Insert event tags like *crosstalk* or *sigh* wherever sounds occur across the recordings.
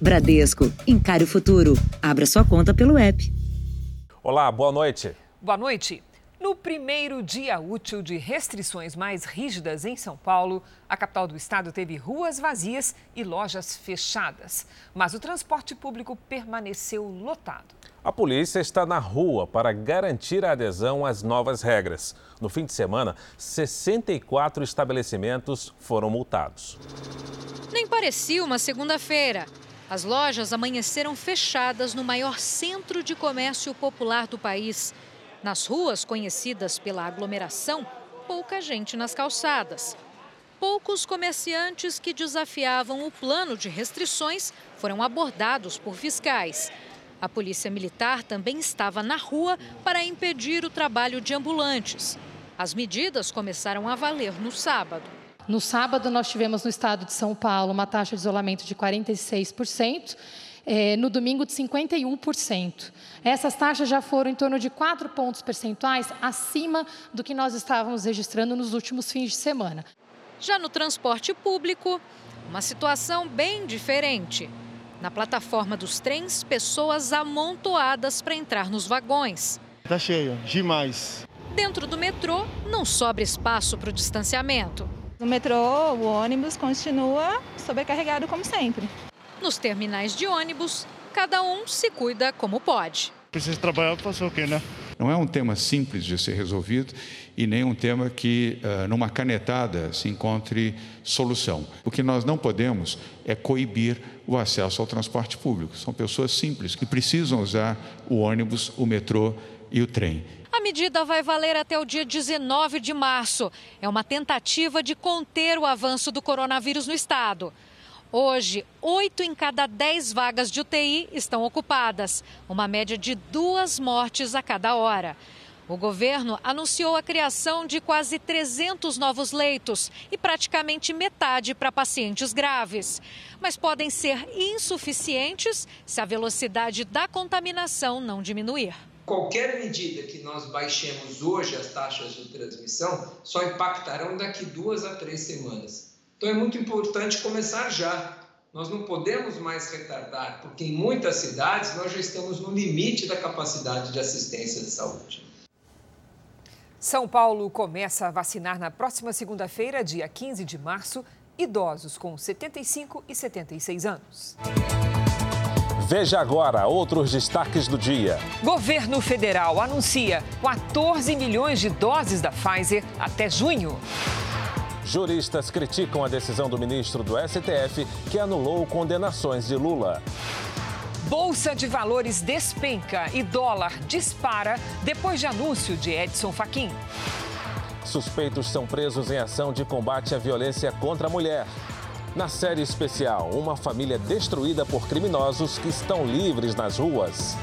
Bradesco, encare o futuro. Abra sua conta pelo app. Olá, boa noite. Boa noite. No primeiro dia útil de restrições mais rígidas em São Paulo, a capital do estado teve ruas vazias e lojas fechadas. Mas o transporte público permaneceu lotado. A polícia está na rua para garantir a adesão às novas regras. No fim de semana, 64 estabelecimentos foram multados. Nem parecia uma segunda-feira. As lojas amanheceram fechadas no maior centro de comércio popular do país. Nas ruas conhecidas pela aglomeração, pouca gente nas calçadas. Poucos comerciantes que desafiavam o plano de restrições foram abordados por fiscais. A Polícia Militar também estava na rua para impedir o trabalho de ambulantes. As medidas começaram a valer no sábado. No sábado, nós tivemos no estado de São Paulo uma taxa de isolamento de 46%. É, no domingo de 51%. Essas taxas já foram em torno de 4 pontos percentuais acima do que nós estávamos registrando nos últimos fins de semana. Já no transporte público, uma situação bem diferente. Na plataforma dos trens, pessoas amontoadas para entrar nos vagões. Está cheio, demais. Dentro do metrô, não sobra espaço para o distanciamento. No metrô, o ônibus continua sobrecarregado como sempre. Nos terminais de ônibus, cada um se cuida como pode. Precisa trabalhar para fazer o quê, né? Não é um tema simples de ser resolvido e nem um tema que, uh, numa canetada, se encontre solução. O que nós não podemos é coibir o acesso ao transporte público. São pessoas simples que precisam usar o ônibus, o metrô e o trem. A medida vai valer até o dia 19 de março. É uma tentativa de conter o avanço do coronavírus no estado. Hoje, oito em cada dez vagas de UTI estão ocupadas, uma média de duas mortes a cada hora. O governo anunciou a criação de quase 300 novos leitos e praticamente metade para pacientes graves. Mas podem ser insuficientes se a velocidade da contaminação não diminuir qualquer medida que nós baixemos hoje as taxas de transmissão só impactarão daqui duas a três semanas. Então é muito importante começar já. Nós não podemos mais retardar, porque em muitas cidades nós já estamos no limite da capacidade de assistência de saúde. São Paulo começa a vacinar na próxima segunda-feira, dia 15 de março, idosos com 75 e 76 anos. Veja agora outros destaques do dia. Governo federal anuncia 14 milhões de doses da Pfizer até junho. Juristas criticam a decisão do ministro do STF que anulou condenações de Lula. Bolsa de valores despenca e dólar dispara depois de anúncio de Edson Fachin. Suspeitos são presos em ação de combate à violência contra a mulher. Na série especial, uma família destruída por criminosos que estão livres nas ruas.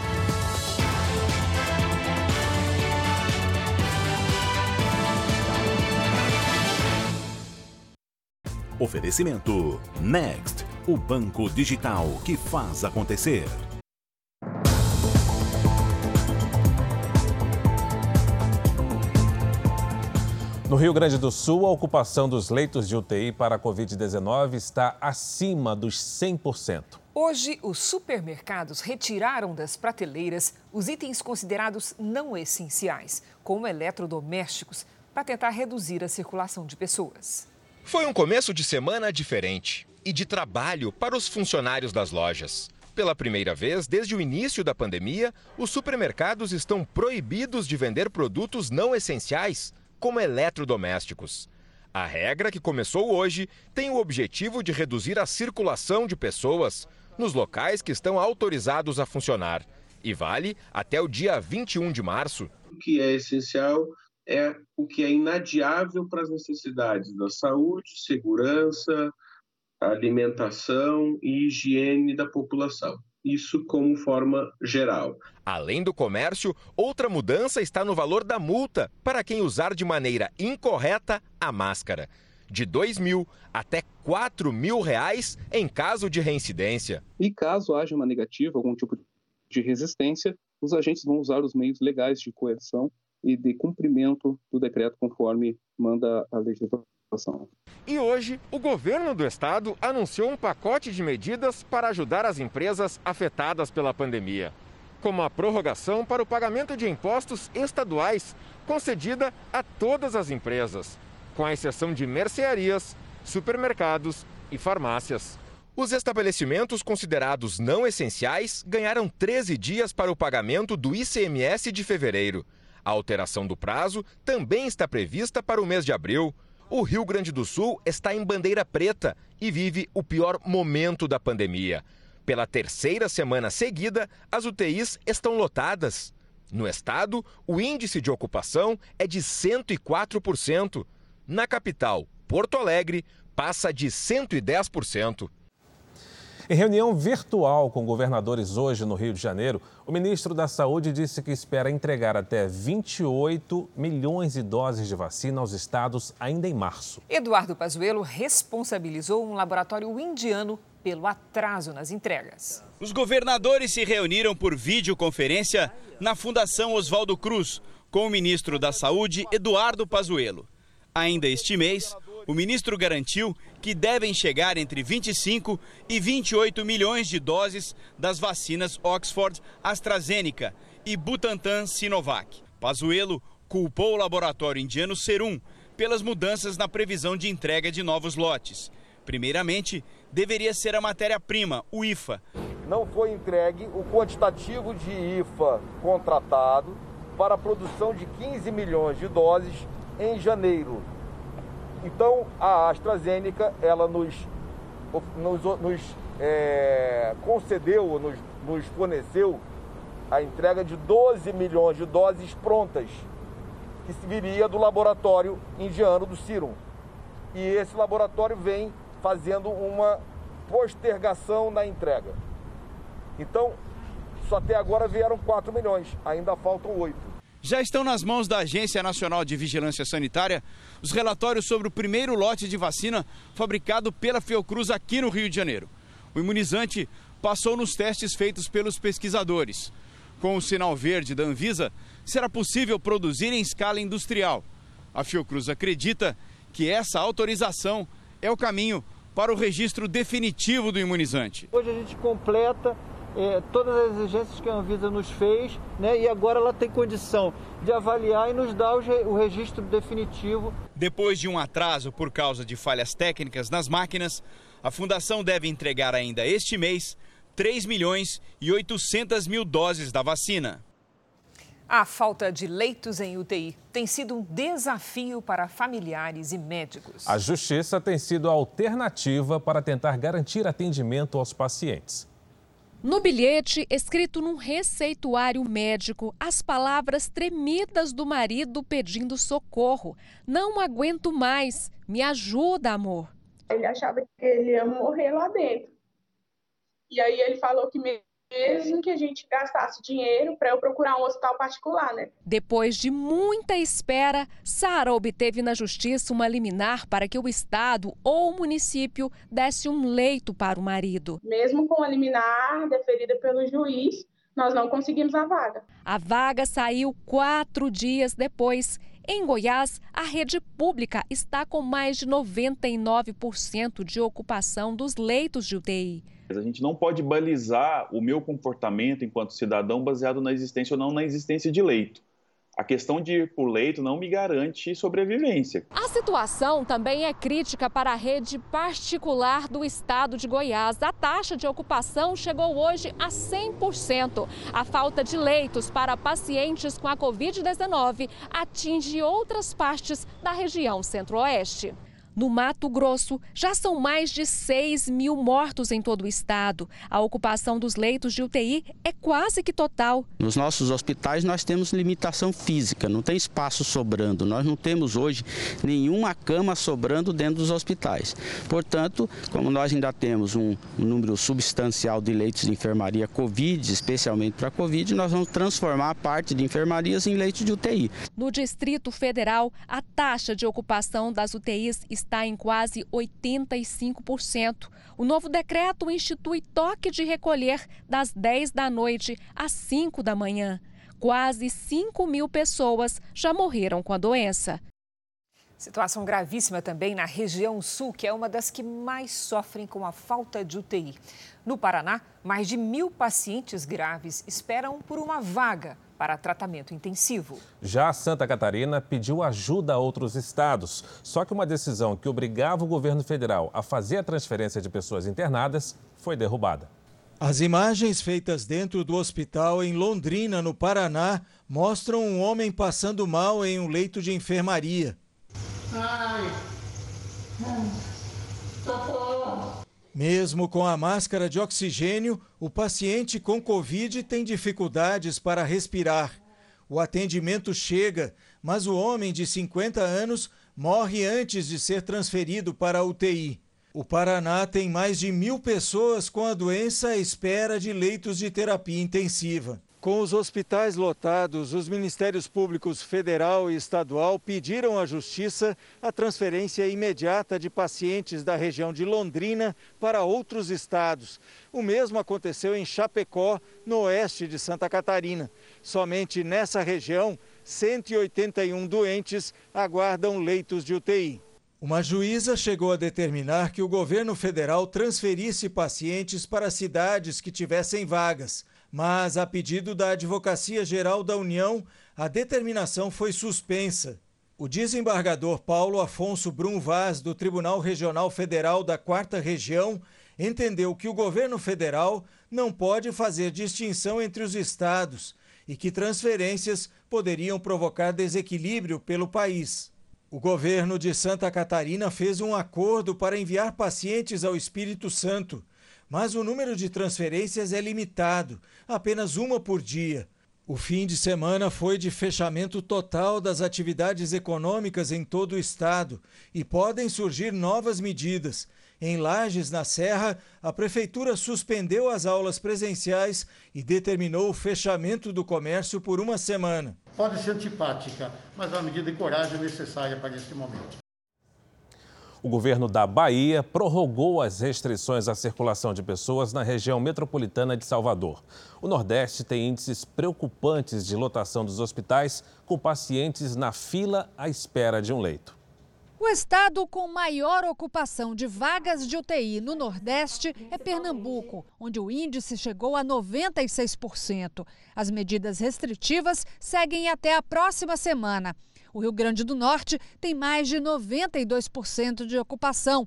Oferecimento Next, o banco digital que faz acontecer. No Rio Grande do Sul, a ocupação dos leitos de UTI para a Covid-19 está acima dos 100%. Hoje, os supermercados retiraram das prateleiras os itens considerados não essenciais, como eletrodomésticos, para tentar reduzir a circulação de pessoas. Foi um começo de semana diferente e de trabalho para os funcionários das lojas. Pela primeira vez desde o início da pandemia, os supermercados estão proibidos de vender produtos não essenciais como eletrodomésticos. A regra, que começou hoje, tem o objetivo de reduzir a circulação de pessoas nos locais que estão autorizados a funcionar e vale até o dia 21 de março. O que é essencial é o que é inadiável para as necessidades da saúde, segurança, alimentação e higiene da população isso como forma geral. Além do comércio, outra mudança está no valor da multa para quem usar de maneira incorreta a máscara. De R$ 2 mil até 4 mil reais em caso de reincidência. E caso haja uma negativa, algum tipo de resistência, os agentes vão usar os meios legais de coerção e de cumprimento do decreto conforme manda a legislação situação. E hoje, o governo do estado anunciou um pacote de medidas para ajudar as empresas afetadas pela pandemia, como a prorrogação para o pagamento de impostos estaduais concedida a todas as empresas, com a exceção de mercearias, supermercados e farmácias. Os estabelecimentos considerados não essenciais ganharam 13 dias para o pagamento do ICMS de fevereiro. A alteração do prazo também está prevista para o mês de abril. O Rio Grande do Sul está em bandeira preta e vive o pior momento da pandemia. Pela terceira semana seguida, as UTIs estão lotadas. No estado, o índice de ocupação é de 104%. Na capital, Porto Alegre, passa de 110%. Em reunião virtual com governadores hoje no Rio de Janeiro, o ministro da Saúde disse que espera entregar até 28 milhões de doses de vacina aos estados ainda em março. Eduardo Pazuello responsabilizou um laboratório indiano pelo atraso nas entregas. Os governadores se reuniram por videoconferência na Fundação Oswaldo Cruz com o ministro da Saúde, Eduardo Pazuello. Ainda este mês, o ministro garantiu que devem chegar entre 25 e 28 milhões de doses das vacinas Oxford AstraZeneca e Butantan Sinovac. Pazuello culpou o laboratório indiano Serum pelas mudanças na previsão de entrega de novos lotes. Primeiramente, deveria ser a matéria-prima, o IFA. Não foi entregue o quantitativo de IFA contratado para a produção de 15 milhões de doses em janeiro então, a AstraZeneca, ela nos, nos, nos é, concedeu, nos, nos forneceu a entrega de 12 milhões de doses prontas, que viria do laboratório indiano do Serum. E esse laboratório vem fazendo uma postergação na entrega. Então, só até agora vieram 4 milhões, ainda faltam 8. Já estão nas mãos da Agência Nacional de Vigilância Sanitária os relatórios sobre o primeiro lote de vacina fabricado pela Fiocruz aqui no Rio de Janeiro. O imunizante passou nos testes feitos pelos pesquisadores. Com o sinal verde da Anvisa, será possível produzir em escala industrial. A Fiocruz acredita que essa autorização é o caminho para o registro definitivo do imunizante. Hoje a gente completa é, todas as exigências que a Anvisa nos fez, né, e agora ela tem condição de avaliar e nos dar o, o registro definitivo. Depois de um atraso por causa de falhas técnicas nas máquinas, a Fundação deve entregar ainda este mês 3 milhões e 800 mil doses da vacina. A falta de leitos em UTI tem sido um desafio para familiares e médicos. A justiça tem sido a alternativa para tentar garantir atendimento aos pacientes. No bilhete, escrito num receituário médico, as palavras tremidas do marido pedindo socorro. Não aguento mais. Me ajuda, amor. Ele achava que ele ia morrer lá dentro. E aí ele falou que mesmo que a gente gastasse dinheiro para eu procurar um hospital particular, né? Depois de muita espera, Sara obteve na justiça uma liminar para que o estado ou o município desse um leito para o marido. Mesmo com a liminar deferida pelo juiz, nós não conseguimos a vaga. A vaga saiu quatro dias depois. Em Goiás, a rede pública está com mais de 99% de ocupação dos leitos de UTI. A gente não pode balizar o meu comportamento enquanto cidadão baseado na existência ou não na existência de leito. A questão de ir por leito não me garante sobrevivência. A situação também é crítica para a rede particular do estado de Goiás. A taxa de ocupação chegou hoje a 100%. A falta de leitos para pacientes com a Covid-19 atinge outras partes da região centro-oeste. No Mato Grosso, já são mais de 6 mil mortos em todo o estado. A ocupação dos leitos de UTI é quase que total. Nos nossos hospitais, nós temos limitação física, não tem espaço sobrando. Nós não temos hoje nenhuma cama sobrando dentro dos hospitais. Portanto, como nós ainda temos um, número substancial de leitos de enfermaria Covid, especialmente para Covid, nós vamos transformar a parte de enfermarias em leitos de UTI. No Distrito Federal, a taxa de ocupação das UTIs está está em quase 85%. O novo decreto institui toque de recolher das 10 da noite às 5 da manhã. Quase 5 mil pessoas já morreram com a doença. Situação gravíssima também na região sul, que é uma das que mais sofrem com a falta de UTI. No Paraná, mais de mil pacientes graves esperam por uma vaga para tratamento intensivo. Já Santa Catarina pediu ajuda a outros estados. Só que uma decisão que obrigava o governo federal a fazer a transferência de pessoas internadas foi derrubada. As imagens feitas dentro do hospital em Londrina, no Paraná, mostram um homem passando mal em um leito de enfermaria. Ai. Socorro. Mesmo com a máscara de oxigênio, o paciente com Covid tem dificuldades para respirar. O atendimento chega, mas o homem de 50 anos morre antes de ser transferido para a UTI. O Paraná tem mais de mil pessoas com a doença à espera de leitos de terapia intensiva. Com os hospitais lotados, os Ministérios Públicos Federal e Estadual pediram à Justiça a transferência imediata de pacientes da região de Londrina para outros estados. O mesmo aconteceu em Chapecó, no oeste de Santa Catarina. Somente nessa região, 181 doentes aguardam leitos de UTI. Uma juíza chegou a determinar que o governo federal transferisse pacientes para cidades que tivessem vagas. Mas, a pedido da Advocacia Geral da União, a determinação foi suspensa. O desembargador Paulo Afonso Brum Vaz, do Tribunal Regional Federal da Quarta Região, entendeu que o governo federal não pode fazer distinção entre os estados e que transferências poderiam provocar desequilíbrio pelo país. O governo de Santa Catarina fez um acordo para enviar pacientes ao Espírito Santo mas o número de transferências é limitado, apenas uma por dia. O fim de semana foi de fechamento total das atividades econômicas em todo o estado e podem surgir novas medidas. Em Lages, na Serra, a prefeitura suspendeu as aulas presenciais e determinou o fechamento do comércio por uma semana. Pode ser antipática, mas é uma medida de coragem necessária para esse momento. O governo da Bahia prorrogou as restrições à circulação de pessoas na região metropolitana de Salvador. O Nordeste tem índices preocupantes de lotação dos hospitais, com pacientes na fila à espera de um leito. O estado com maior ocupação de vagas de UTI no Nordeste é Pernambuco, onde o índice chegou a 96%. As medidas restritivas seguem até a próxima semana. O Rio Grande do Norte tem mais de 92% de ocupação.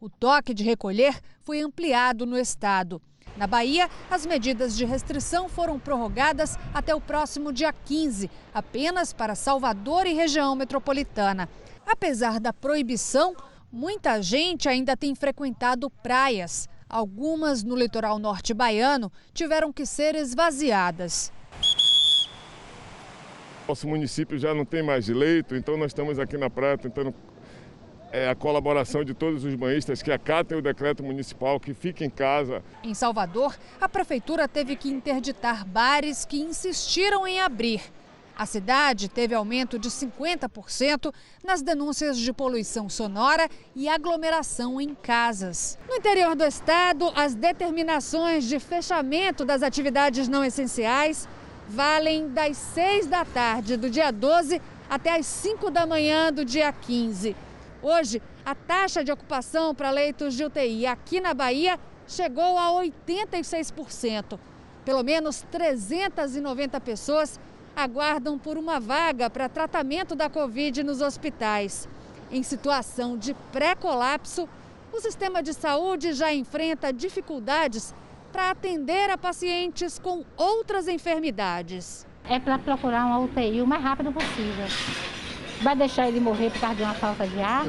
O toque de recolher foi ampliado no estado. Na Bahia, as medidas de restrição foram prorrogadas até o próximo dia 15, apenas para Salvador e região metropolitana. Apesar da proibição, muita gente ainda tem frequentado praias. Algumas no litoral norte baiano tiveram que ser esvaziadas. Nosso município já não tem mais leito, então nós estamos aqui na praia tentando é, a colaboração de todos os banhistas que acatem o decreto municipal, que fiquem em casa. Em Salvador, a prefeitura teve que interditar bares que insistiram em abrir. A cidade teve aumento de 50% nas denúncias de poluição sonora e aglomeração em casas. No interior do estado, as determinações de fechamento das atividades não essenciais valem das 6 da tarde do dia 12 até as 5 da manhã do dia 15. Hoje, a taxa de ocupação para leitos de UTI aqui na Bahia chegou a 86%. Pelo menos 390 pessoas aguardam por uma vaga para tratamento da Covid nos hospitais. Em situação de pré-colapso, o sistema de saúde já enfrenta dificuldades para atender a pacientes com outras enfermidades. É para procurar uma UTI o mais rápido possível. Vai deixar ele morrer por causa de uma falta de ar?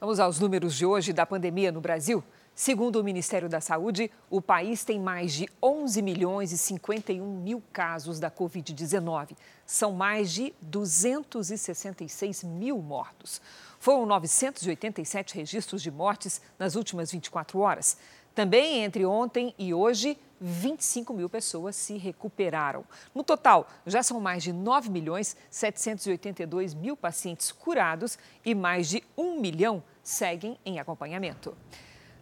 Vamos aos números de hoje da pandemia no Brasil. Segundo o Ministério da Saúde, o país tem mais de 11 milhões e 51 mil casos da Covid-19. São mais de 266 mil mortos. Foram 987 registros de mortes nas últimas 24 horas. Também entre ontem e hoje, 25 mil pessoas se recuperaram. No total, já são mais de 9 milhões 782 mil pacientes curados e mais de 1 milhão seguem em acompanhamento.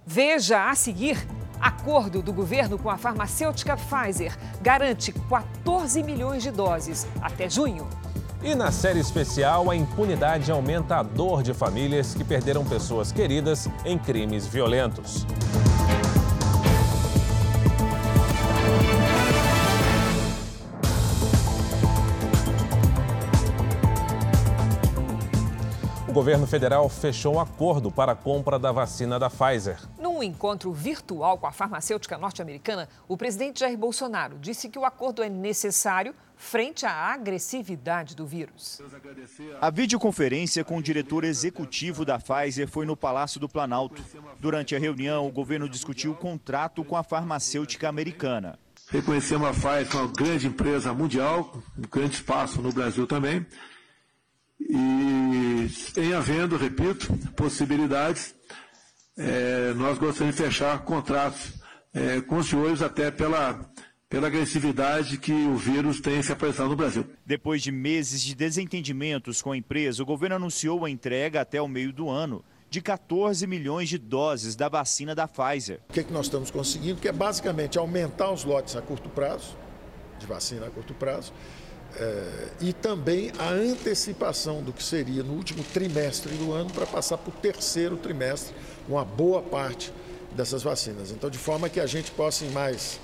Veja a seguir: acordo do governo com a farmacêutica Pfizer garante 14 milhões de doses até junho. E na série especial, a impunidade aumenta a dor de famílias que perderam pessoas queridas em crimes violentos. O governo federal fechou um acordo para a compra da vacina da Pfizer. Num encontro virtual com a farmacêutica norte-americana, o presidente Jair Bolsonaro disse que o acordo é necessário frente à agressividade do vírus. A videoconferência com o diretor executivo da Pfizer foi no Palácio do Planalto. Durante a reunião, o governo discutiu o contrato com a farmacêutica americana. Reconhecemos a Pfizer como uma grande empresa mundial, um grande espaço no Brasil também. E em havendo, repito, possibilidades, é, nós gostaríamos de fechar contratos é, com os senhores até pela, pela agressividade que o vírus tem se apresentado no Brasil. Depois de meses de desentendimentos com a empresa, o governo anunciou a entrega até o meio do ano de 14 milhões de doses da vacina da Pfizer. O que, é que nós estamos conseguindo? Que é basicamente aumentar os lotes a curto prazo, de vacina a curto prazo, é, e também a antecipação do que seria no último trimestre do ano para passar para o terceiro trimestre, uma boa parte dessas vacinas. Então, de forma que a gente possa, em mais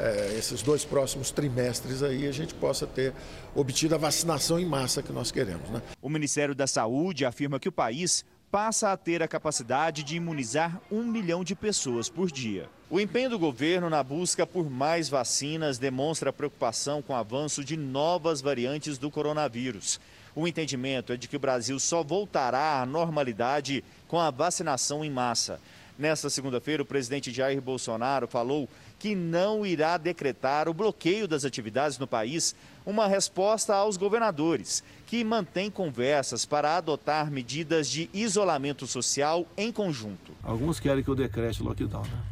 é, esses dois próximos trimestres aí, a gente possa ter obtido a vacinação em massa que nós queremos. Né? O Ministério da Saúde afirma que o país passa a ter a capacidade de imunizar um milhão de pessoas por dia. O empenho do governo na busca por mais vacinas demonstra preocupação com o avanço de novas variantes do coronavírus. O entendimento é de que o Brasil só voltará à normalidade com a vacinação em massa. Nesta segunda-feira, o presidente Jair Bolsonaro falou que não irá decretar o bloqueio das atividades no país, uma resposta aos governadores, que mantêm conversas para adotar medidas de isolamento social em conjunto. Alguns querem que eu decrete lockdown, né?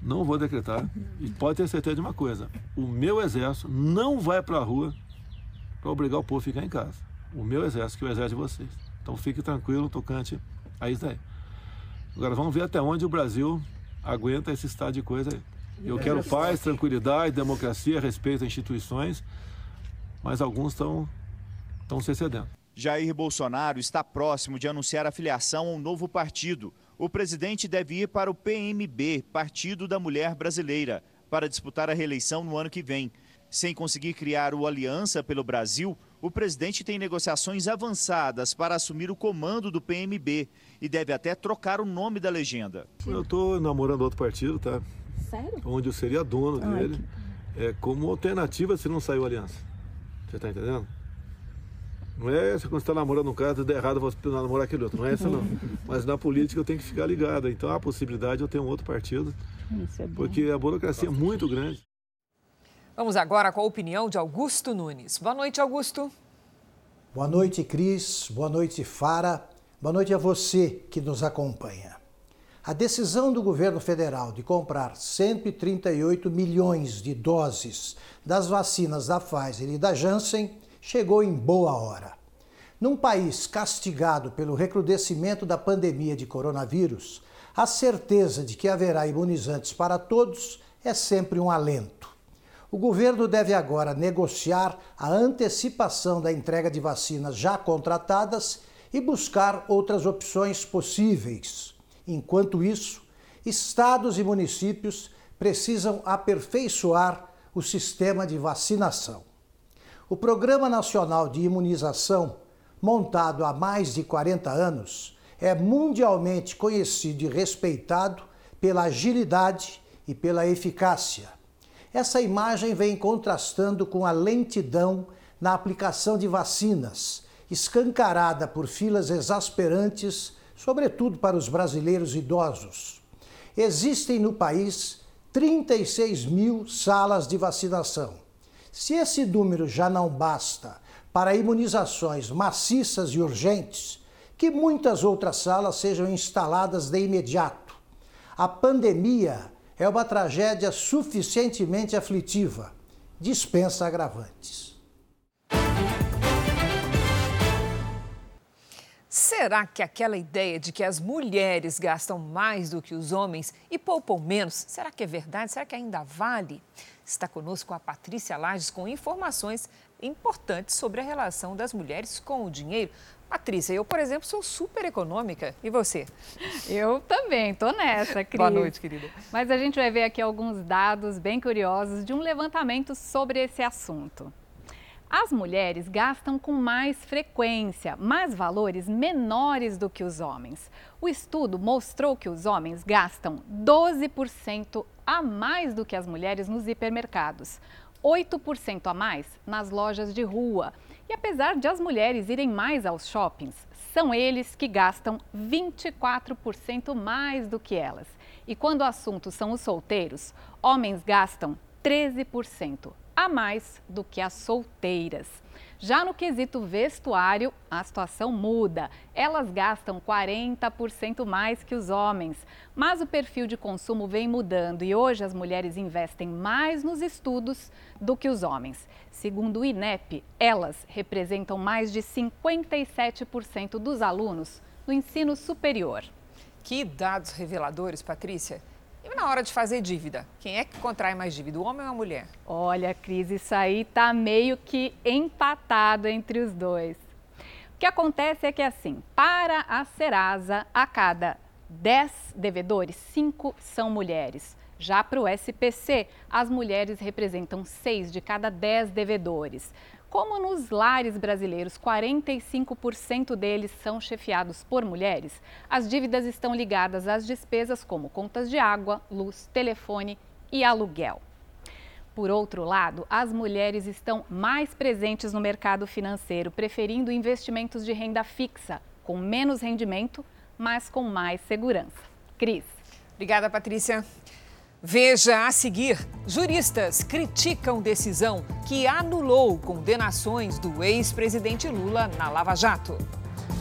Não vou decretar. E pode ter certeza de uma coisa: o meu exército não vai para a rua para obrigar o povo a ficar em casa. O meu exército, que é o exército de vocês. Então fique tranquilo, tocante a isso daí. Agora vamos ver até onde o Brasil aguenta esse estado de coisa aí. Eu quero paz, tranquilidade, democracia, respeito às instituições, mas alguns estão estão se excedendo. Jair Bolsonaro está próximo de anunciar a filiação a um novo partido. O presidente deve ir para o PMB, Partido da Mulher Brasileira, para disputar a reeleição no ano que vem. Sem conseguir criar o Aliança pelo Brasil, o presidente tem negociações avançadas para assumir o comando do PMB e deve até trocar o nome da legenda. Eu estou namorando outro partido, tá? Sério? Onde eu seria dono Ai, dele. É como alternativa se não sair o Aliança. Você está entendendo? Não é essa quando você está namorando um cara, tudo errado, você namorar aquele outro. Não é essa não. *laughs* Mas na política eu tenho que ficar ligado. Então há a possibilidade de eu ter um outro partido. Isso é bom. Porque a burocracia é muito grande. Vamos agora com a opinião de Augusto Nunes. Boa noite, Augusto. Boa noite, Cris. Boa noite, Fara. Boa noite a você que nos acompanha. A decisão do governo federal de comprar 138 milhões de doses das vacinas da Pfizer e da Janssen chegou em boa hora. Num país castigado pelo recrudescimento da pandemia de coronavírus, a certeza de que haverá imunizantes para todos é sempre um alento. O governo deve agora negociar a antecipação da entrega de vacinas já contratadas e buscar outras opções possíveis. Enquanto isso, estados e municípios precisam aperfeiçoar o sistema de vacinação. O Programa Nacional de Imunização, montado há mais de 40 anos, é mundialmente conhecido e respeitado pela agilidade e pela eficácia. Essa imagem vem contrastando com a lentidão na aplicação de vacinas, escancarada por filas exasperantes, sobretudo para os brasileiros idosos. Existem no país 36 mil salas de vacinação. Se esse número já não basta para imunizações maciças e urgentes, que muitas outras salas sejam instaladas de imediato. A pandemia é uma tragédia suficientemente aflitiva. Dispensa agravantes. Será que aquela ideia de que as mulheres gastam mais do que os homens e poupam menos, será que é verdade? Será que ainda vale? Está conosco a Patrícia Lages com informações importantes sobre a relação das mulheres com o dinheiro. Patrícia, eu, por exemplo, sou super econômica. E você? Eu também, tô nessa, *laughs* Cris. Boa noite, querida. Mas a gente vai ver aqui alguns dados bem curiosos de um levantamento sobre esse assunto. As mulheres gastam com mais frequência, mas valores menores do que os homens. O estudo mostrou que os homens gastam 12% a mais do que as mulheres nos hipermercados, 8% a mais nas lojas de rua. E apesar de as mulheres irem mais aos shoppings, são eles que gastam 24% mais do que elas. E quando o assunto são os solteiros, homens gastam 13% a mais do que as solteiras. Já no quesito vestuário, a situação muda. Elas gastam 40% mais que os homens. Mas o perfil de consumo vem mudando e hoje as mulheres investem mais nos estudos do que os homens. Segundo o INEP, elas representam mais de 57% dos alunos no ensino superior. Que dados reveladores, Patrícia. E na hora de fazer dívida, quem é que contrai mais dívida, o homem ou a mulher? Olha, Cris, isso aí tá meio que empatado entre os dois. O que acontece é que assim, para a Serasa, a cada 10 devedores, 5 são mulheres. Já para o SPC, as mulheres representam 6 de cada 10 devedores. Como nos lares brasileiros 45% deles são chefiados por mulheres, as dívidas estão ligadas às despesas como contas de água, luz, telefone e aluguel. Por outro lado, as mulheres estão mais presentes no mercado financeiro, preferindo investimentos de renda fixa, com menos rendimento, mas com mais segurança. Cris. Obrigada, Patrícia. Veja a seguir: juristas criticam decisão que anulou condenações do ex-presidente Lula na Lava Jato.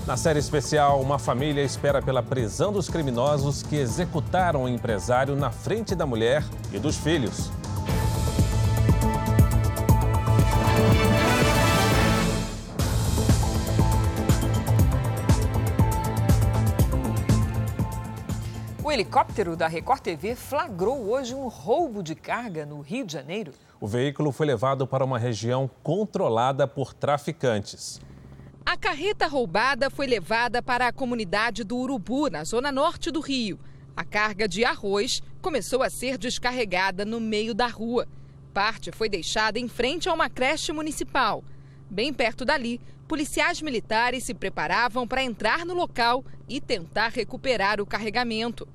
Na série especial, uma família espera pela prisão dos criminosos que executaram o empresário na frente da mulher e dos filhos. Helicóptero da Record TV flagrou hoje um roubo de carga no Rio de Janeiro. O veículo foi levado para uma região controlada por traficantes. A carreta roubada foi levada para a comunidade do Urubu, na zona norte do Rio. A carga de arroz começou a ser descarregada no meio da rua. Parte foi deixada em frente a uma creche municipal. Bem perto dali, policiais militares se preparavam para entrar no local e tentar recuperar o carregamento.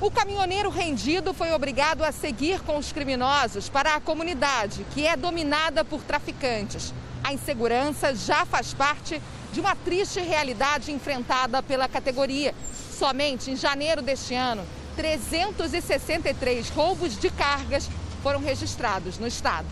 O caminhoneiro rendido foi obrigado a seguir com os criminosos para a comunidade, que é dominada por traficantes. A insegurança já faz parte de uma triste realidade enfrentada pela categoria. Somente em janeiro deste ano, 363 roubos de cargas foram registrados no estado.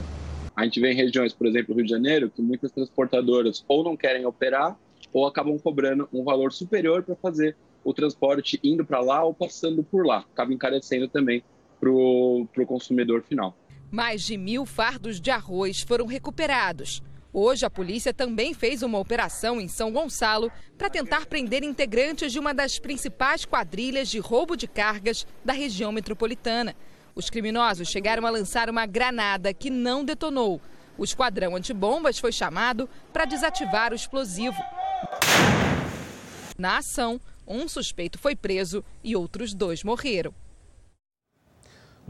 A gente vê em regiões, por exemplo, Rio de Janeiro, que muitas transportadoras ou não querem operar ou acabam cobrando um valor superior para fazer o transporte indo para lá ou passando por lá. Acaba encarecendo também para o consumidor final. Mais de mil fardos de arroz foram recuperados. Hoje, a polícia também fez uma operação em São Gonçalo para tentar prender integrantes de uma das principais quadrilhas de roubo de cargas da região metropolitana. Os criminosos chegaram a lançar uma granada que não detonou. O esquadrão antibombas foi chamado para desativar o explosivo. Na ação, um suspeito foi preso e outros dois morreram.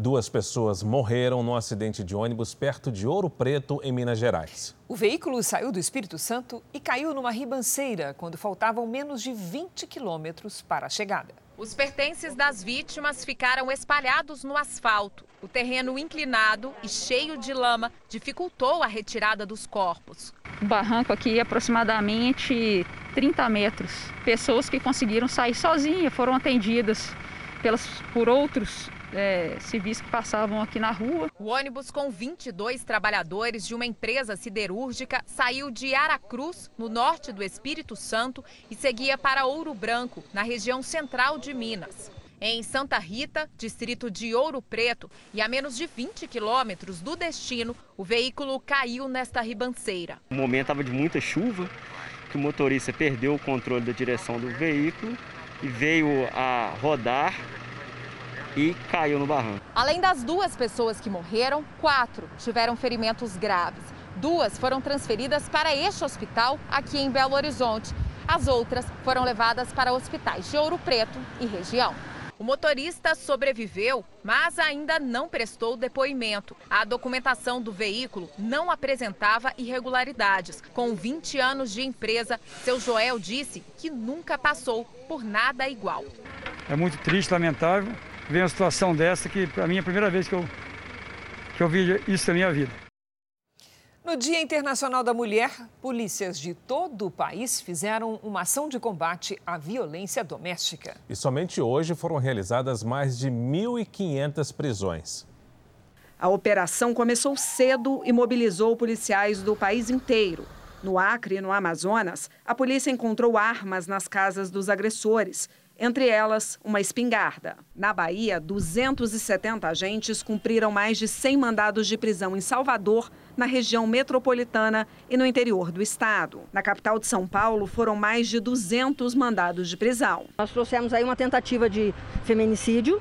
Duas pessoas morreram no acidente de ônibus perto de Ouro Preto, em Minas Gerais. O veículo saiu do Espírito Santo e caiu numa ribanceira quando faltavam menos de 20 quilômetros para a chegada. Os pertences das vítimas ficaram espalhados no asfalto. O terreno inclinado e cheio de lama dificultou a retirada dos corpos. O barranco aqui é aproximadamente 30 metros. Pessoas que conseguiram sair sozinhas foram atendidas pelas, por outros é, civis que passavam aqui na rua. O ônibus com 22 trabalhadores de uma empresa siderúrgica saiu de Aracruz, no norte do Espírito Santo, e seguia para Ouro Branco, na região central de Minas. Em Santa Rita, distrito de Ouro Preto, e a menos de 20 quilômetros do destino, o veículo caiu nesta ribanceira. O momento estava de muita chuva que o motorista perdeu o controle da direção do veículo e veio a rodar e caiu no barranco. Além das duas pessoas que morreram, quatro tiveram ferimentos graves. Duas foram transferidas para este hospital aqui em Belo Horizonte. As outras foram levadas para hospitais de Ouro Preto e região. O motorista sobreviveu, mas ainda não prestou depoimento. A documentação do veículo não apresentava irregularidades. Com 20 anos de empresa, seu Joel disse que nunca passou por nada igual. É muito triste, lamentável ver uma situação dessa que para mim é a primeira vez que eu, que eu vi isso na minha vida. No Dia Internacional da Mulher, polícias de todo o país fizeram uma ação de combate à violência doméstica. E somente hoje foram realizadas mais de 1.500 prisões. A operação começou cedo e mobilizou policiais do país inteiro. No Acre e no Amazonas, a polícia encontrou armas nas casas dos agressores entre elas uma espingarda. Na Bahia, 270 agentes cumpriram mais de 100 mandados de prisão em Salvador, na região metropolitana e no interior do estado. Na capital de São Paulo, foram mais de 200 mandados de prisão. Nós trouxemos aí uma tentativa de feminicídio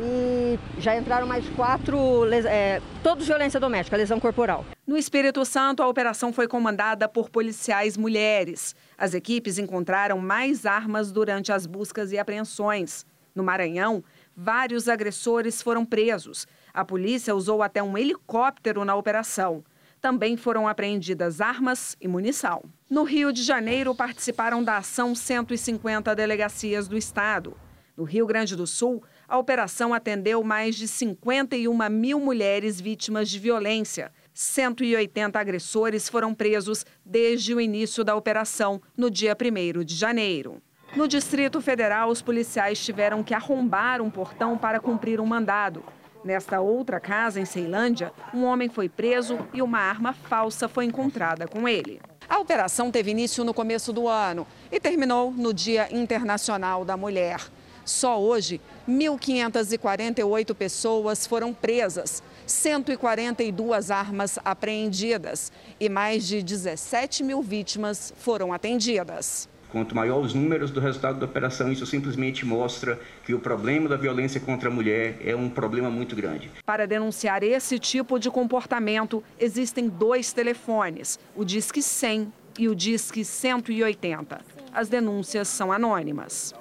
e já entraram mais quatro, é, todos violência doméstica, lesão corporal. No Espírito Santo, a operação foi comandada por policiais mulheres. As equipes encontraram mais armas durante as buscas e apreensões. No Maranhão, vários agressores foram presos. A polícia usou até um helicóptero na operação. Também foram apreendidas armas e munição. No Rio de Janeiro, participaram da ação 150 delegacias do estado. No Rio Grande do Sul, a operação atendeu mais de 51 mil mulheres vítimas de violência. 180 agressores foram presos desde o início da operação, no dia 1 de janeiro. No Distrito Federal, os policiais tiveram que arrombar um portão para cumprir um mandado. Nesta outra casa, em Ceilândia, um homem foi preso e uma arma falsa foi encontrada com ele. A operação teve início no começo do ano e terminou no Dia Internacional da Mulher. Só hoje, 1.548 pessoas foram presas, 142 armas apreendidas e mais de 17 mil vítimas foram atendidas. Quanto maior os números do resultado da operação, isso simplesmente mostra que o problema da violência contra a mulher é um problema muito grande. Para denunciar esse tipo de comportamento, existem dois telefones: o Disque 100 e o Disque 180. As denúncias são anônimas.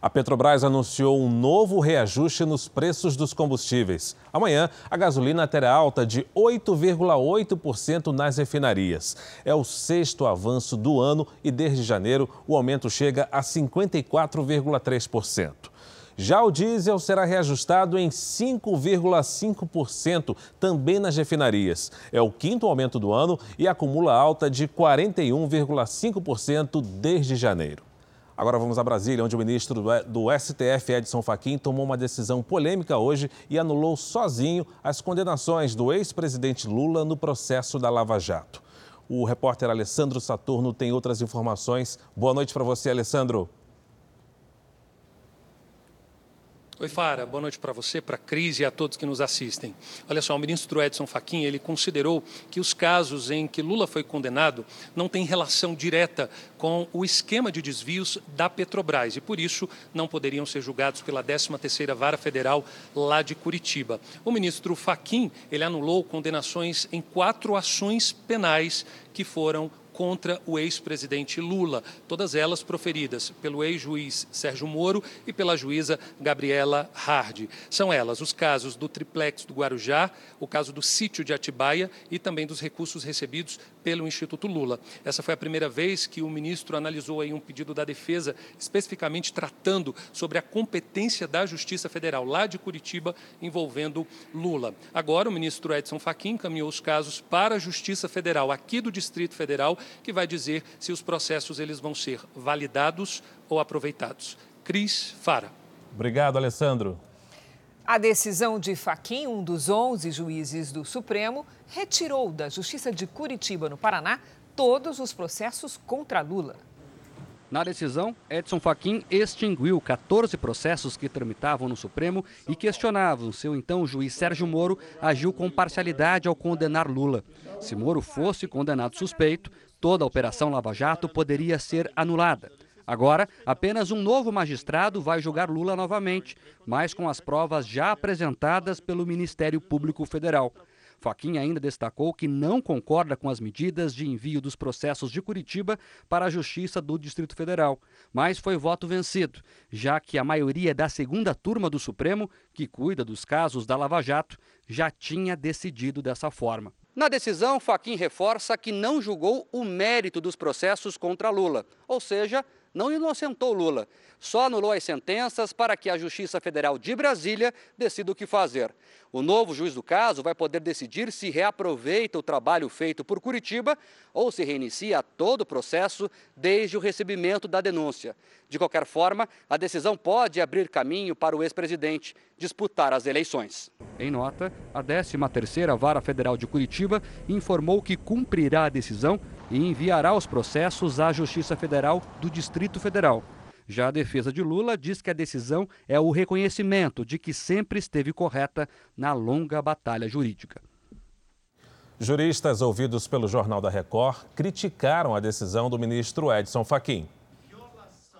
A Petrobras anunciou um novo reajuste nos preços dos combustíveis. Amanhã, a gasolina terá alta de 8,8% nas refinarias. É o sexto avanço do ano e, desde janeiro, o aumento chega a 54,3%. Já o diesel será reajustado em 5,5%, também nas refinarias. É o quinto aumento do ano e acumula alta de 41,5% desde janeiro. Agora vamos a Brasília, onde o ministro do STF, Edson Fachin, tomou uma decisão polêmica hoje e anulou sozinho as condenações do ex-presidente Lula no processo da Lava Jato. O repórter Alessandro Saturno tem outras informações. Boa noite para você, Alessandro. Oi, Fara. Boa noite para você, para a Cris e a todos que nos assistem. Olha só, o ministro Edson Fachin, ele considerou que os casos em que Lula foi condenado não têm relação direta com o esquema de desvios da Petrobras e, por isso, não poderiam ser julgados pela 13ª Vara Federal lá de Curitiba. O ministro Fachin, ele anulou condenações em quatro ações penais que foram contra o ex-presidente Lula, todas elas proferidas pelo ex-juiz Sérgio Moro e pela juíza Gabriela Hardi. São elas os casos do triplex do Guarujá, o caso do sítio de Atibaia e também dos recursos recebidos pelo Instituto Lula. Essa foi a primeira vez que o ministro analisou aí um pedido da defesa, especificamente tratando sobre a competência da Justiça Federal lá de Curitiba envolvendo Lula. Agora o ministro Edson Fachin encaminhou os casos para a Justiça Federal aqui do Distrito Federal que vai dizer se os processos eles vão ser validados ou aproveitados. Cris Fara. Obrigado, Alessandro. A decisão de Faquim, um dos 11 juízes do Supremo, retirou da Justiça de Curitiba, no Paraná, todos os processos contra Lula. Na decisão, Edson Fachin extinguiu 14 processos que tramitavam no Supremo e questionavam se o então juiz Sérgio Moro agiu com parcialidade ao condenar Lula. Se Moro fosse condenado suspeito, toda a Operação Lava Jato poderia ser anulada. Agora, apenas um novo magistrado vai julgar Lula novamente, mas com as provas já apresentadas pelo Ministério Público Federal. Faquinha ainda destacou que não concorda com as medidas de envio dos processos de Curitiba para a Justiça do Distrito Federal, mas foi voto vencido, já que a maioria da segunda turma do Supremo, que cuida dos casos da Lava Jato, já tinha decidido dessa forma. Na decisão, Faquin reforça que não julgou o mérito dos processos contra Lula, ou seja, não inocentou Lula, só anulou as sentenças para que a Justiça Federal de Brasília decida o que fazer. O novo juiz do caso vai poder decidir se reaproveita o trabalho feito por Curitiba ou se reinicia todo o processo desde o recebimento da denúncia. De qualquer forma, a decisão pode abrir caminho para o ex-presidente disputar as eleições. Em nota, a 13ª Vara Federal de Curitiba informou que cumprirá a decisão e enviará os processos à Justiça Federal do Distrito Federal. Já a defesa de Lula diz que a decisão é o reconhecimento de que sempre esteve correta na longa batalha jurídica. Juristas ouvidos pelo Jornal da Record criticaram a decisão do ministro Edson Fachin.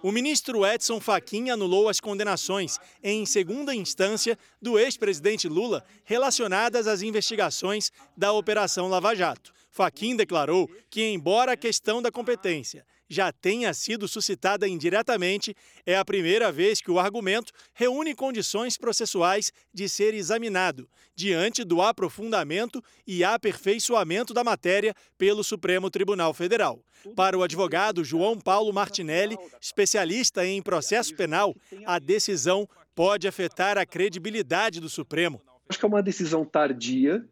O ministro Edson Fachin anulou as condenações, em segunda instância, do ex-presidente Lula relacionadas às investigações da Operação Lava Jato. Fachin declarou que, embora a questão da competência já tenha sido suscitada indiretamente, é a primeira vez que o argumento reúne condições processuais de ser examinado, diante do aprofundamento e aperfeiçoamento da matéria pelo Supremo Tribunal Federal. Para o advogado João Paulo Martinelli, especialista em processo penal, a decisão pode afetar a credibilidade do Supremo. Acho que é uma decisão tardia,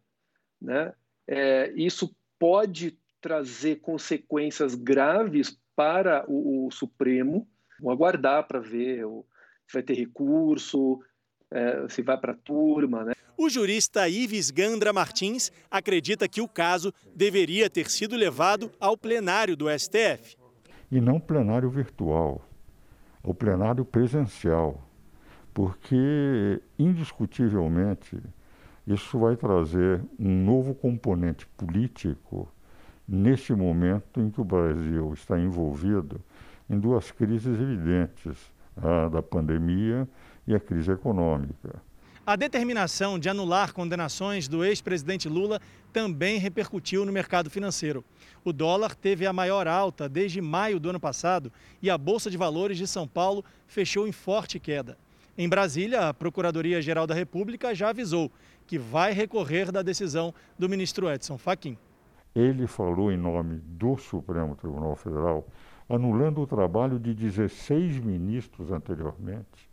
né? É, isso pode trazer consequências graves para o, o Supremo. Vamos aguardar para ver o, se vai ter recurso, é, se vai para a turma. Né? O jurista Ives Gandra Martins acredita que o caso deveria ter sido levado ao plenário do STF. E não plenário virtual, o plenário presencial, porque indiscutivelmente isso vai trazer um novo componente político neste momento em que o Brasil está envolvido em duas crises evidentes, a da pandemia e a crise econômica. A determinação de anular condenações do ex-presidente Lula também repercutiu no mercado financeiro. O dólar teve a maior alta desde maio do ano passado e a Bolsa de Valores de São Paulo fechou em forte queda. Em Brasília, a Procuradoria-Geral da República já avisou que vai recorrer da decisão do ministro Edson Fachin. Ele falou em nome do Supremo Tribunal Federal, anulando o trabalho de 16 ministros anteriormente,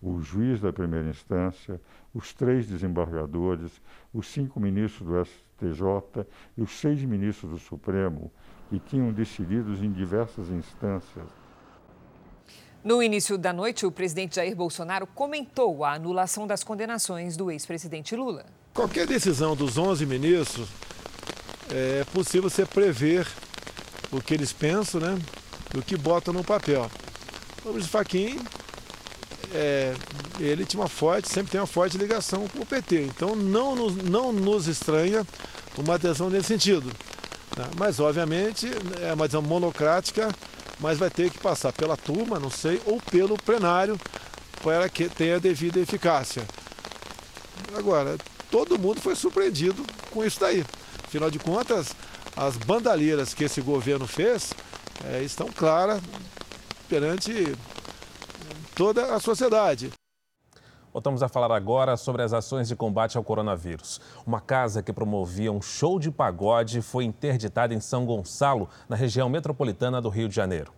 o juiz da primeira instância, os três desembargadores, os cinco ministros do STJ e os seis ministros do Supremo, que tinham decidido em diversas instâncias. No início da noite, o presidente Jair Bolsonaro comentou a anulação das condenações do ex-presidente Lula. Qualquer decisão dos 11 ministros é possível você prever o que eles pensam, né? O que botam no papel. O Luiz Faquin, é, ele tinha uma forte, sempre tem uma forte ligação com o PT. Então não nos, não nos estranha uma adesão nesse sentido. Né? Mas obviamente é uma adesão monocrática, mas vai ter que passar pela turma, não sei, ou pelo plenário para que tenha a devida eficácia. Agora, todo mundo foi surpreendido com isso daí. Afinal de contas, as bandalheiras que esse governo fez é, estão claras perante toda a sociedade. Voltamos a falar agora sobre as ações de combate ao coronavírus. Uma casa que promovia um show de pagode foi interditada em São Gonçalo, na região metropolitana do Rio de Janeiro.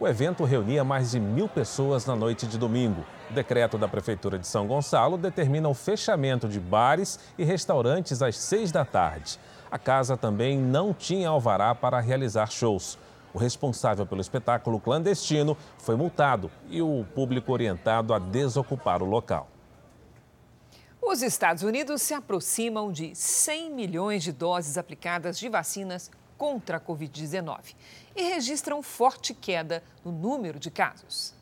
O evento reunia mais de mil pessoas na noite de domingo. O decreto da Prefeitura de São Gonçalo determina o fechamento de bares e restaurantes às seis da tarde. A casa também não tinha alvará para realizar shows. O responsável pelo espetáculo clandestino foi multado e o público orientado a desocupar o local. Os Estados Unidos se aproximam de 100 milhões de doses aplicadas de vacinas contra a Covid-19 e registram forte queda no número de casos.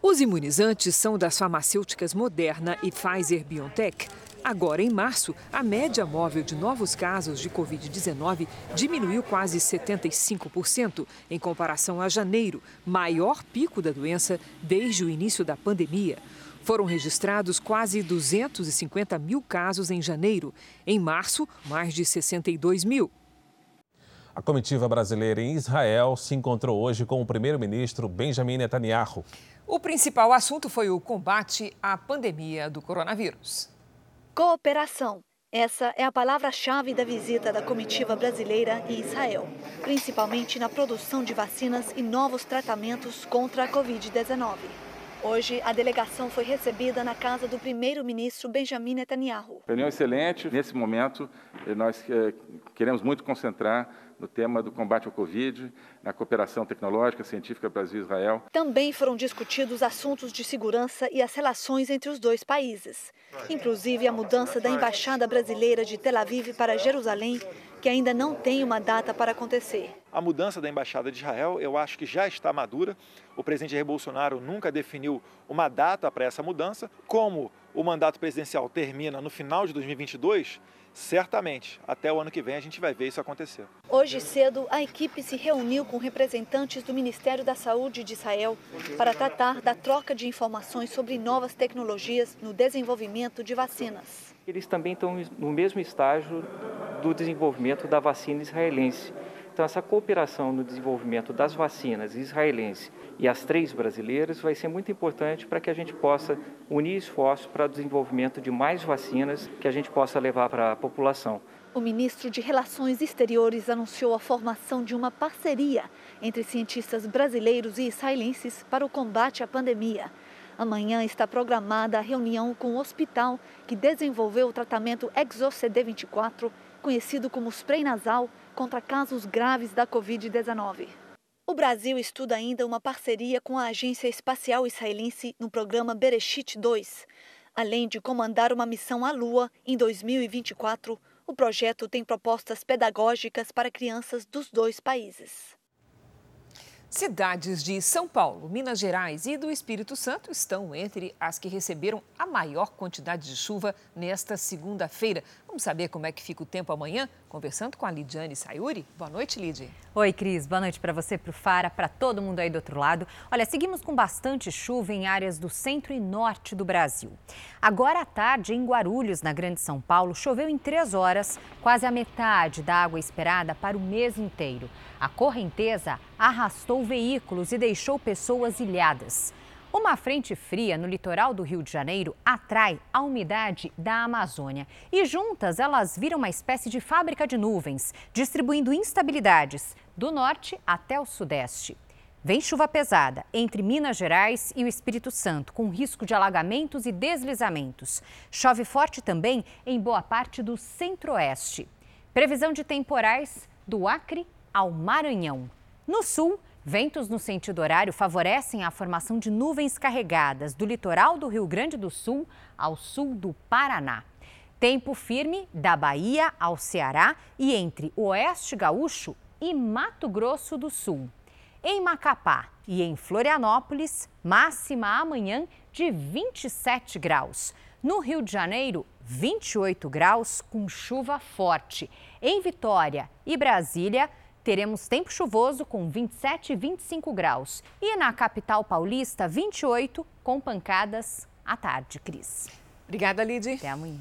Os imunizantes são das farmacêuticas Moderna e Pfizer BioNTech. Agora, em março, a média móvel de novos casos de Covid-19 diminuiu quase 75% em comparação a janeiro, maior pico da doença desde o início da pandemia. Foram registrados quase 250 mil casos em janeiro. Em março, mais de 62 mil. A comitiva brasileira em Israel se encontrou hoje com o primeiro-ministro Benjamin Netanyahu. O principal assunto foi o combate à pandemia do coronavírus. Cooperação. Essa é a palavra-chave da visita da comitiva brasileira em Israel, principalmente na produção de vacinas e novos tratamentos contra a Covid-19. Hoje, a delegação foi recebida na casa do primeiro-ministro Benjamin Netanyahu. Reunião excelente. Nesse momento, nós eh, queremos muito concentrar no tema do combate ao Covid, na cooperação tecnológica, científica Brasil-Israel. Também foram discutidos assuntos de segurança e as relações entre os dois países, inclusive a mudança da embaixada brasileira de Tel Aviv para Jerusalém, que ainda não tem uma data para acontecer. A mudança da embaixada de Israel, eu acho que já está madura. O presidente Jair Bolsonaro nunca definiu uma data para essa mudança. Como o mandato presidencial termina no final de 2022, certamente até o ano que vem a gente vai ver isso acontecer. Hoje cedo, a equipe se reuniu com representantes do Ministério da Saúde de Israel para tratar da troca de informações sobre novas tecnologias no desenvolvimento de vacinas. Eles também estão no mesmo estágio do desenvolvimento da vacina israelense. Então, essa cooperação no desenvolvimento das vacinas israelense e as três brasileiras vai ser muito importante para que a gente possa unir esforços para o desenvolvimento de mais vacinas que a gente possa levar para a população. O ministro de Relações Exteriores anunciou a formação de uma parceria entre cientistas brasileiros e israelenses para o combate à pandemia. Amanhã está programada a reunião com o hospital que desenvolveu o tratamento ExoCD24, conhecido como spray nasal, contra casos graves da Covid-19. O Brasil estuda ainda uma parceria com a Agência Espacial Israelense no programa Bereshit 2. Além de comandar uma missão à Lua em 2024, o projeto tem propostas pedagógicas para crianças dos dois países. Cidades de São Paulo, Minas Gerais e do Espírito Santo estão entre as que receberam a maior quantidade de chuva nesta segunda-feira. Vamos saber como é que fica o tempo amanhã? Conversando com a Lidiane Sayuri. Boa noite, Lid. Oi, Cris. Boa noite para você, para o Fara, para todo mundo aí do outro lado. Olha, seguimos com bastante chuva em áreas do centro e norte do Brasil. Agora à tarde, em Guarulhos, na Grande São Paulo, choveu em três horas, quase a metade da água esperada para o mês inteiro. A correnteza arrastou veículos e deixou pessoas ilhadas. Uma frente fria no litoral do Rio de Janeiro atrai a umidade da Amazônia e juntas elas viram uma espécie de fábrica de nuvens, distribuindo instabilidades do norte até o sudeste. Vem chuva pesada entre Minas Gerais e o Espírito Santo, com risco de alagamentos e deslizamentos. Chove forte também em boa parte do centro-oeste. Previsão de temporais do Acre ao Maranhão. No sul, ventos no sentido horário favorecem a formação de nuvens carregadas do litoral do Rio Grande do Sul ao sul do Paraná. Tempo firme da Bahia ao Ceará e entre Oeste Gaúcho e Mato Grosso do Sul. Em Macapá e em Florianópolis, máxima amanhã de 27 graus. No Rio de Janeiro, 28 graus com chuva forte. Em Vitória e Brasília, teremos tempo chuvoso com 27 e 25 graus. E na capital paulista, 28 com pancadas à tarde, Cris. Obrigada, Lidy. Até amanhã.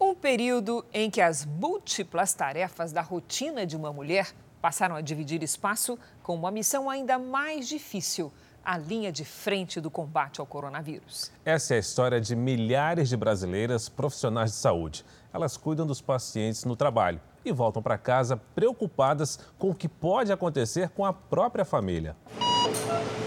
Um período em que as múltiplas tarefas da rotina de uma mulher passaram a dividir espaço com uma missão ainda mais difícil a linha de frente do combate ao coronavírus. Essa é a história de milhares de brasileiras profissionais de saúde. Elas cuidam dos pacientes no trabalho e voltam para casa preocupadas com o que pode acontecer com a própria família.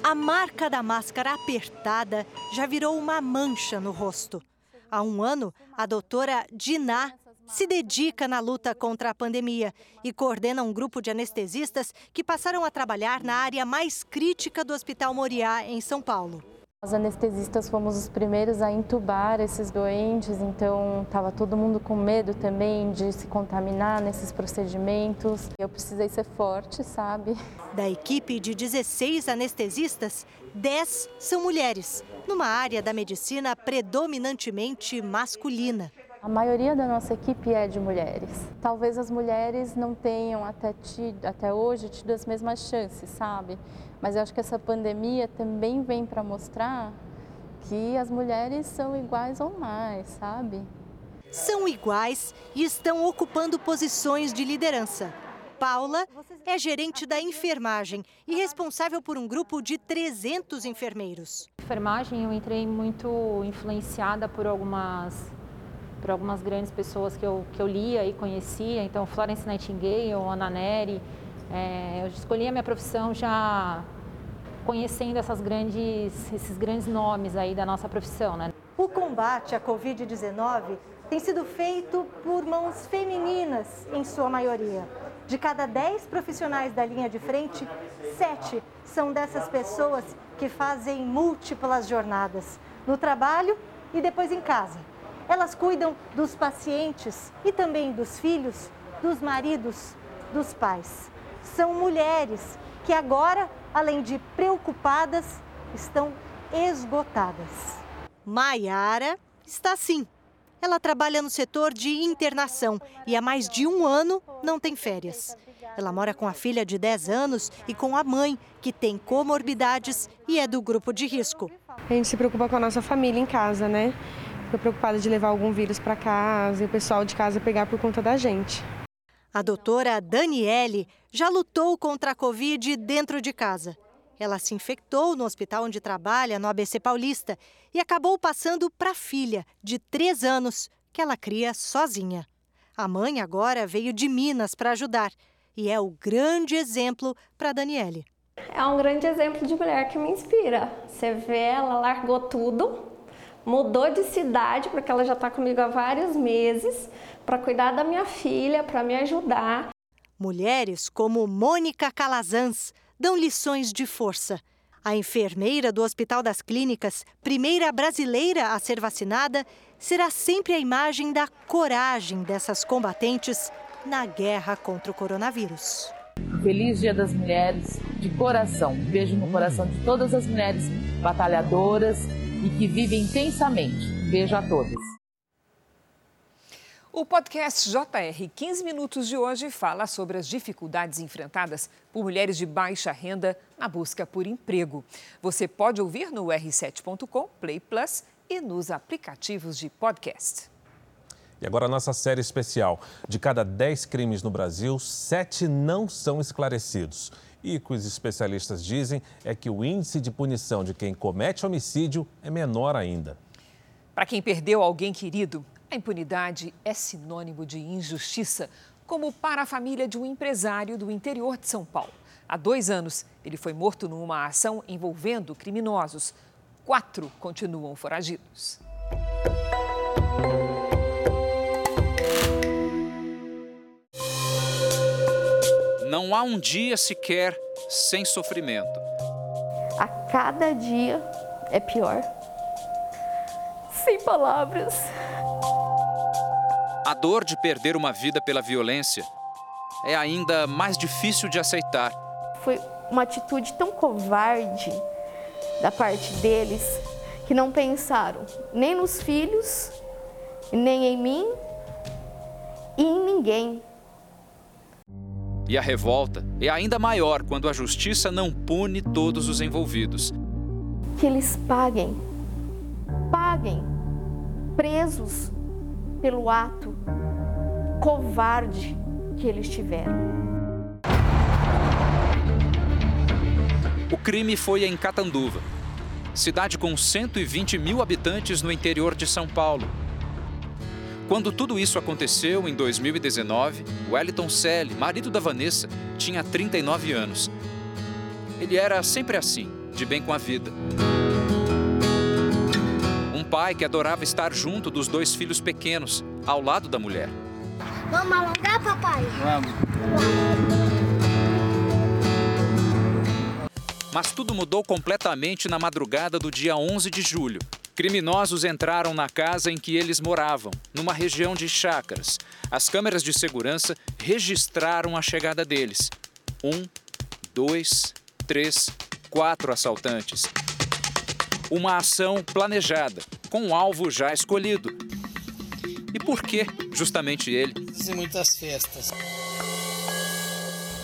A marca da máscara apertada já virou uma mancha no rosto. Há um ano, a doutora Diná se dedica na luta contra a pandemia e coordena um grupo de anestesistas que passaram a trabalhar na área mais crítica do Hospital Moriá, em São Paulo. Os anestesistas fomos os primeiros a intubar esses doentes, então estava todo mundo com medo também de se contaminar nesses procedimentos. Eu precisei ser forte, sabe? Da equipe de 16 anestesistas, 10 são mulheres, numa área da medicina predominantemente masculina. A maioria da nossa equipe é de mulheres. Talvez as mulheres não tenham até, tido, até hoje tido as mesmas chances, sabe? Mas eu acho que essa pandemia também vem para mostrar que as mulheres são iguais ou mais, sabe? São iguais e estão ocupando posições de liderança. Paula é gerente da enfermagem e responsável por um grupo de 300 enfermeiros. Enfermagem, eu entrei muito influenciada por algumas por algumas grandes pessoas que eu, que eu lia e conhecia, então Florence Nightingale, Ana Neri, é, eu escolhi a minha profissão já conhecendo essas grandes, esses grandes nomes aí da nossa profissão. Né? O combate à Covid-19 tem sido feito por mãos femininas, em sua maioria. De cada 10 profissionais da linha de frente, sete são dessas pessoas que fazem múltiplas jornadas no trabalho e depois em casa. Elas cuidam dos pacientes e também dos filhos, dos maridos, dos pais são mulheres que agora, além de preocupadas, estão esgotadas. Maiara está assim. Ela trabalha no setor de internação e há mais de um ano não tem férias. Ela mora com a filha de 10 anos e com a mãe, que tem comorbidades e é do grupo de risco. A gente se preocupa com a nossa família em casa, né? Fica preocupada de levar algum vírus para casa e o pessoal de casa pegar por conta da gente. A doutora Daniele já lutou contra a Covid dentro de casa. Ela se infectou no hospital onde trabalha, no ABC Paulista, e acabou passando para a filha, de três anos, que ela cria sozinha. A mãe agora veio de Minas para ajudar e é o grande exemplo para Daniele. É um grande exemplo de mulher que me inspira. Você vê, ela largou tudo, mudou de cidade, porque ela já está comigo há vários meses, para cuidar da minha filha, para me ajudar. Mulheres como Mônica Calazans dão lições de força. A enfermeira do Hospital das Clínicas, primeira brasileira a ser vacinada, será sempre a imagem da coragem dessas combatentes na guerra contra o coronavírus. Feliz Dia das Mulheres, de coração. Beijo no coração de todas as mulheres batalhadoras e que vivem intensamente. Beijo a todas. O podcast JR 15 Minutos de hoje fala sobre as dificuldades enfrentadas por mulheres de baixa renda na busca por emprego. Você pode ouvir no r7.com, Play Plus e nos aplicativos de podcast. E agora a nossa série especial. De cada 10 crimes no Brasil, 7 não são esclarecidos. E o que os especialistas dizem é que o índice de punição de quem comete homicídio é menor ainda. Para quem perdeu alguém querido, a impunidade é sinônimo de injustiça, como para a família de um empresário do interior de São Paulo. Há dois anos, ele foi morto numa ação envolvendo criminosos. Quatro continuam foragidos. Não há um dia sequer sem sofrimento. A cada dia é pior. Sem palavras. A dor de perder uma vida pela violência é ainda mais difícil de aceitar. Foi uma atitude tão covarde da parte deles que não pensaram nem nos filhos, nem em mim e em ninguém. E a revolta é ainda maior quando a justiça não pune todos os envolvidos. Que eles paguem, paguem, presos pelo ato covarde que eles tiveram. O crime foi em Catanduva, cidade com 120 mil habitantes no interior de São Paulo. Quando tudo isso aconteceu, em 2019, Wellington Selle, marido da Vanessa, tinha 39 anos. Ele era sempre assim, de bem com a vida pai que adorava estar junto dos dois filhos pequenos, ao lado da mulher. Vamos alongar, papai? Vamos. Mas tudo mudou completamente na madrugada do dia 11 de julho. Criminosos entraram na casa em que eles moravam, numa região de chácaras. As câmeras de segurança registraram a chegada deles. Um, dois, três, quatro assaltantes. Uma ação planejada, com um alvo já escolhido. E por que justamente ele? Fazem muitas festas.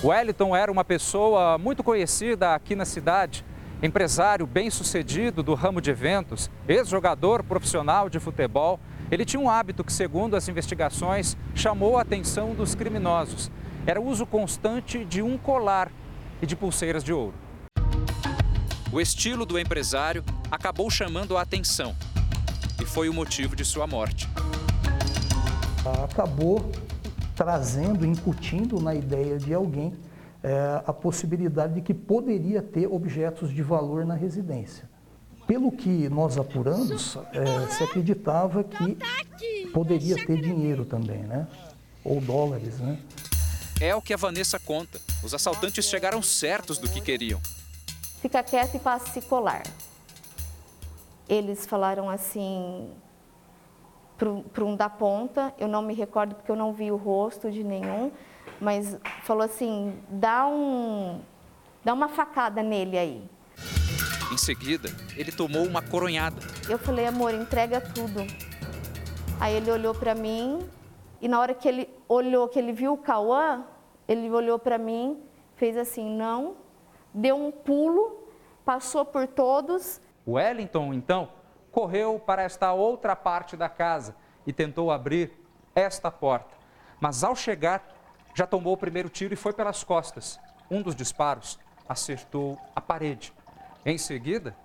Wellington era uma pessoa muito conhecida aqui na cidade, empresário bem-sucedido do ramo de eventos, ex-jogador profissional de futebol. Ele tinha um hábito que, segundo as investigações, chamou a atenção dos criminosos. Era o uso constante de um colar e de pulseiras de ouro. O estilo do empresário acabou chamando a atenção e foi o motivo de sua morte. Acabou trazendo, incutindo na ideia de alguém é, a possibilidade de que poderia ter objetos de valor na residência. Pelo que nós apuramos, é, se acreditava que poderia ter dinheiro também, né? Ou dólares, né? É o que a Vanessa conta. Os assaltantes chegaram certos do que queriam fica quieto e passa a se colar. Eles falaram assim para um da ponta, eu não me recordo porque eu não vi o rosto de nenhum, mas falou assim, dá, um, dá uma facada nele aí. Em seguida, ele tomou uma coronhada. Eu falei, amor, entrega tudo. Aí ele olhou para mim e na hora que ele olhou, que ele viu o Cauã, ele olhou para mim, fez assim, não, deu um pulo, passou por todos. Wellington, então, correu para esta outra parte da casa e tentou abrir esta porta. Mas ao chegar, já tomou o primeiro tiro e foi pelas costas. Um dos disparos acertou a parede. Em seguida,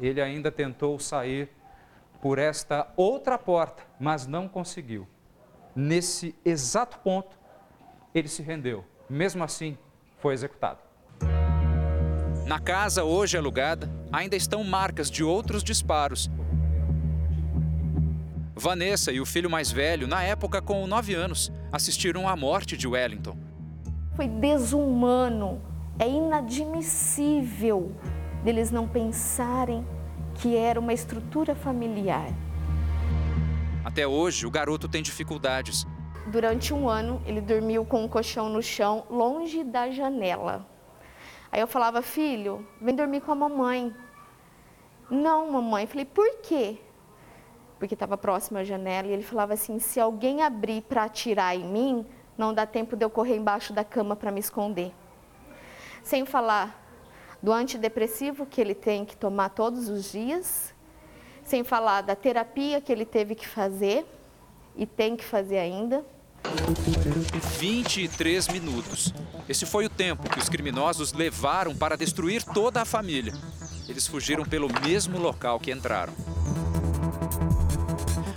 ele ainda tentou sair por esta outra porta, mas não conseguiu. Nesse exato ponto, ele se rendeu. Mesmo assim, foi executado. Na casa, hoje alugada, ainda estão marcas de outros disparos. Vanessa e o filho mais velho, na época com 9 anos, assistiram à morte de Wellington. Foi desumano, é inadmissível deles não pensarem que era uma estrutura familiar. Até hoje, o garoto tem dificuldades. Durante um ano, ele dormiu com um colchão no chão, longe da janela. Aí eu falava, filho, vem dormir com a mamãe. Não, mamãe. Eu falei, por quê? Porque estava próximo à janela e ele falava assim: se alguém abrir para atirar em mim, não dá tempo de eu correr embaixo da cama para me esconder. Sem falar do antidepressivo que ele tem que tomar todos os dias, sem falar da terapia que ele teve que fazer e tem que fazer ainda. 23 minutos. Esse foi o tempo que os criminosos levaram para destruir toda a família. Eles fugiram pelo mesmo local que entraram.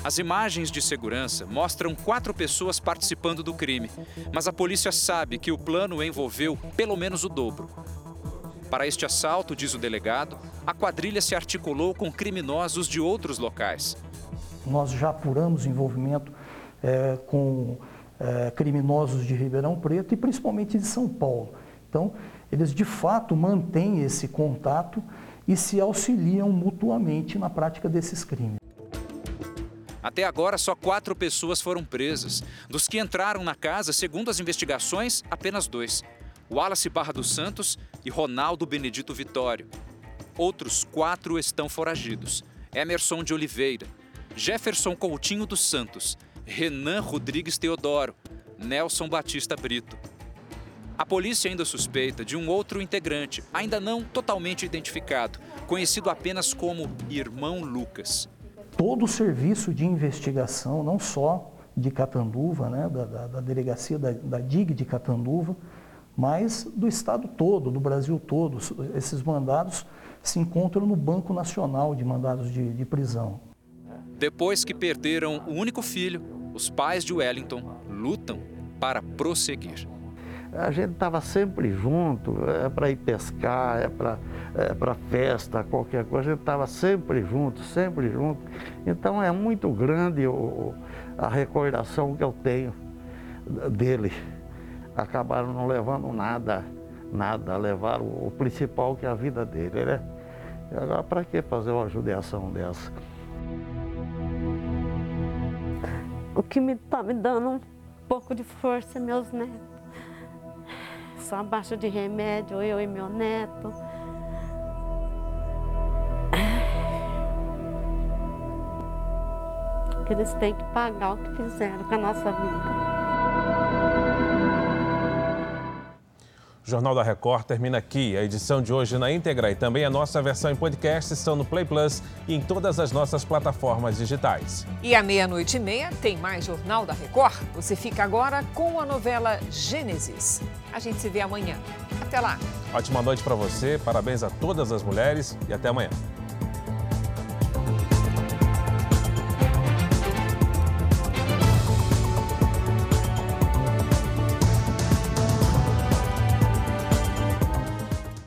As imagens de segurança mostram quatro pessoas participando do crime, mas a polícia sabe que o plano envolveu pelo menos o dobro. Para este assalto, diz o delegado, a quadrilha se articulou com criminosos de outros locais. Nós já apuramos envolvimento é, com é, criminosos de Ribeirão Preto e principalmente de São Paulo. Então, eles de fato mantêm esse contato e se auxiliam mutuamente na prática desses crimes. Até agora, só quatro pessoas foram presas. Dos que entraram na casa, segundo as investigações, apenas dois: Wallace Barra dos Santos e Ronaldo Benedito Vitório. Outros quatro estão foragidos: Emerson de Oliveira, Jefferson Coutinho dos Santos, Renan Rodrigues Teodoro, Nelson Batista Brito. A polícia ainda suspeita de um outro integrante, ainda não totalmente identificado, conhecido apenas como Irmão Lucas. Todo o serviço de investigação, não só de Catanduva, né, da, da, da delegacia da, da DIG de Catanduva, mas do estado todo, do Brasil todo. Esses mandados se encontram no Banco Nacional de Mandados de, de Prisão. Depois que perderam o único filho, os pais de Wellington lutam para prosseguir. A gente estava sempre junto, é para ir pescar, é para é festa, qualquer coisa, a gente estava sempre junto, sempre junto. Então é muito grande o, a recordação que eu tenho dele. Acabaram não levando nada nada, levaram o principal que é a vida dele, né? Agora para que fazer uma judiação dessa? O que me está me dando um pouco de força é meus netos. Só abaixo de remédio, eu e meu neto. Que eles têm que pagar o que fizeram com a nossa vida. O Jornal da Record termina aqui. A edição de hoje na íntegra e também a nossa versão em podcast estão no Play Plus e em todas as nossas plataformas digitais. E à meia-noite e meia tem mais Jornal da Record. Você fica agora com a novela Gênesis. A gente se vê amanhã. Até lá. Ótima noite para você, parabéns a todas as mulheres e até amanhã.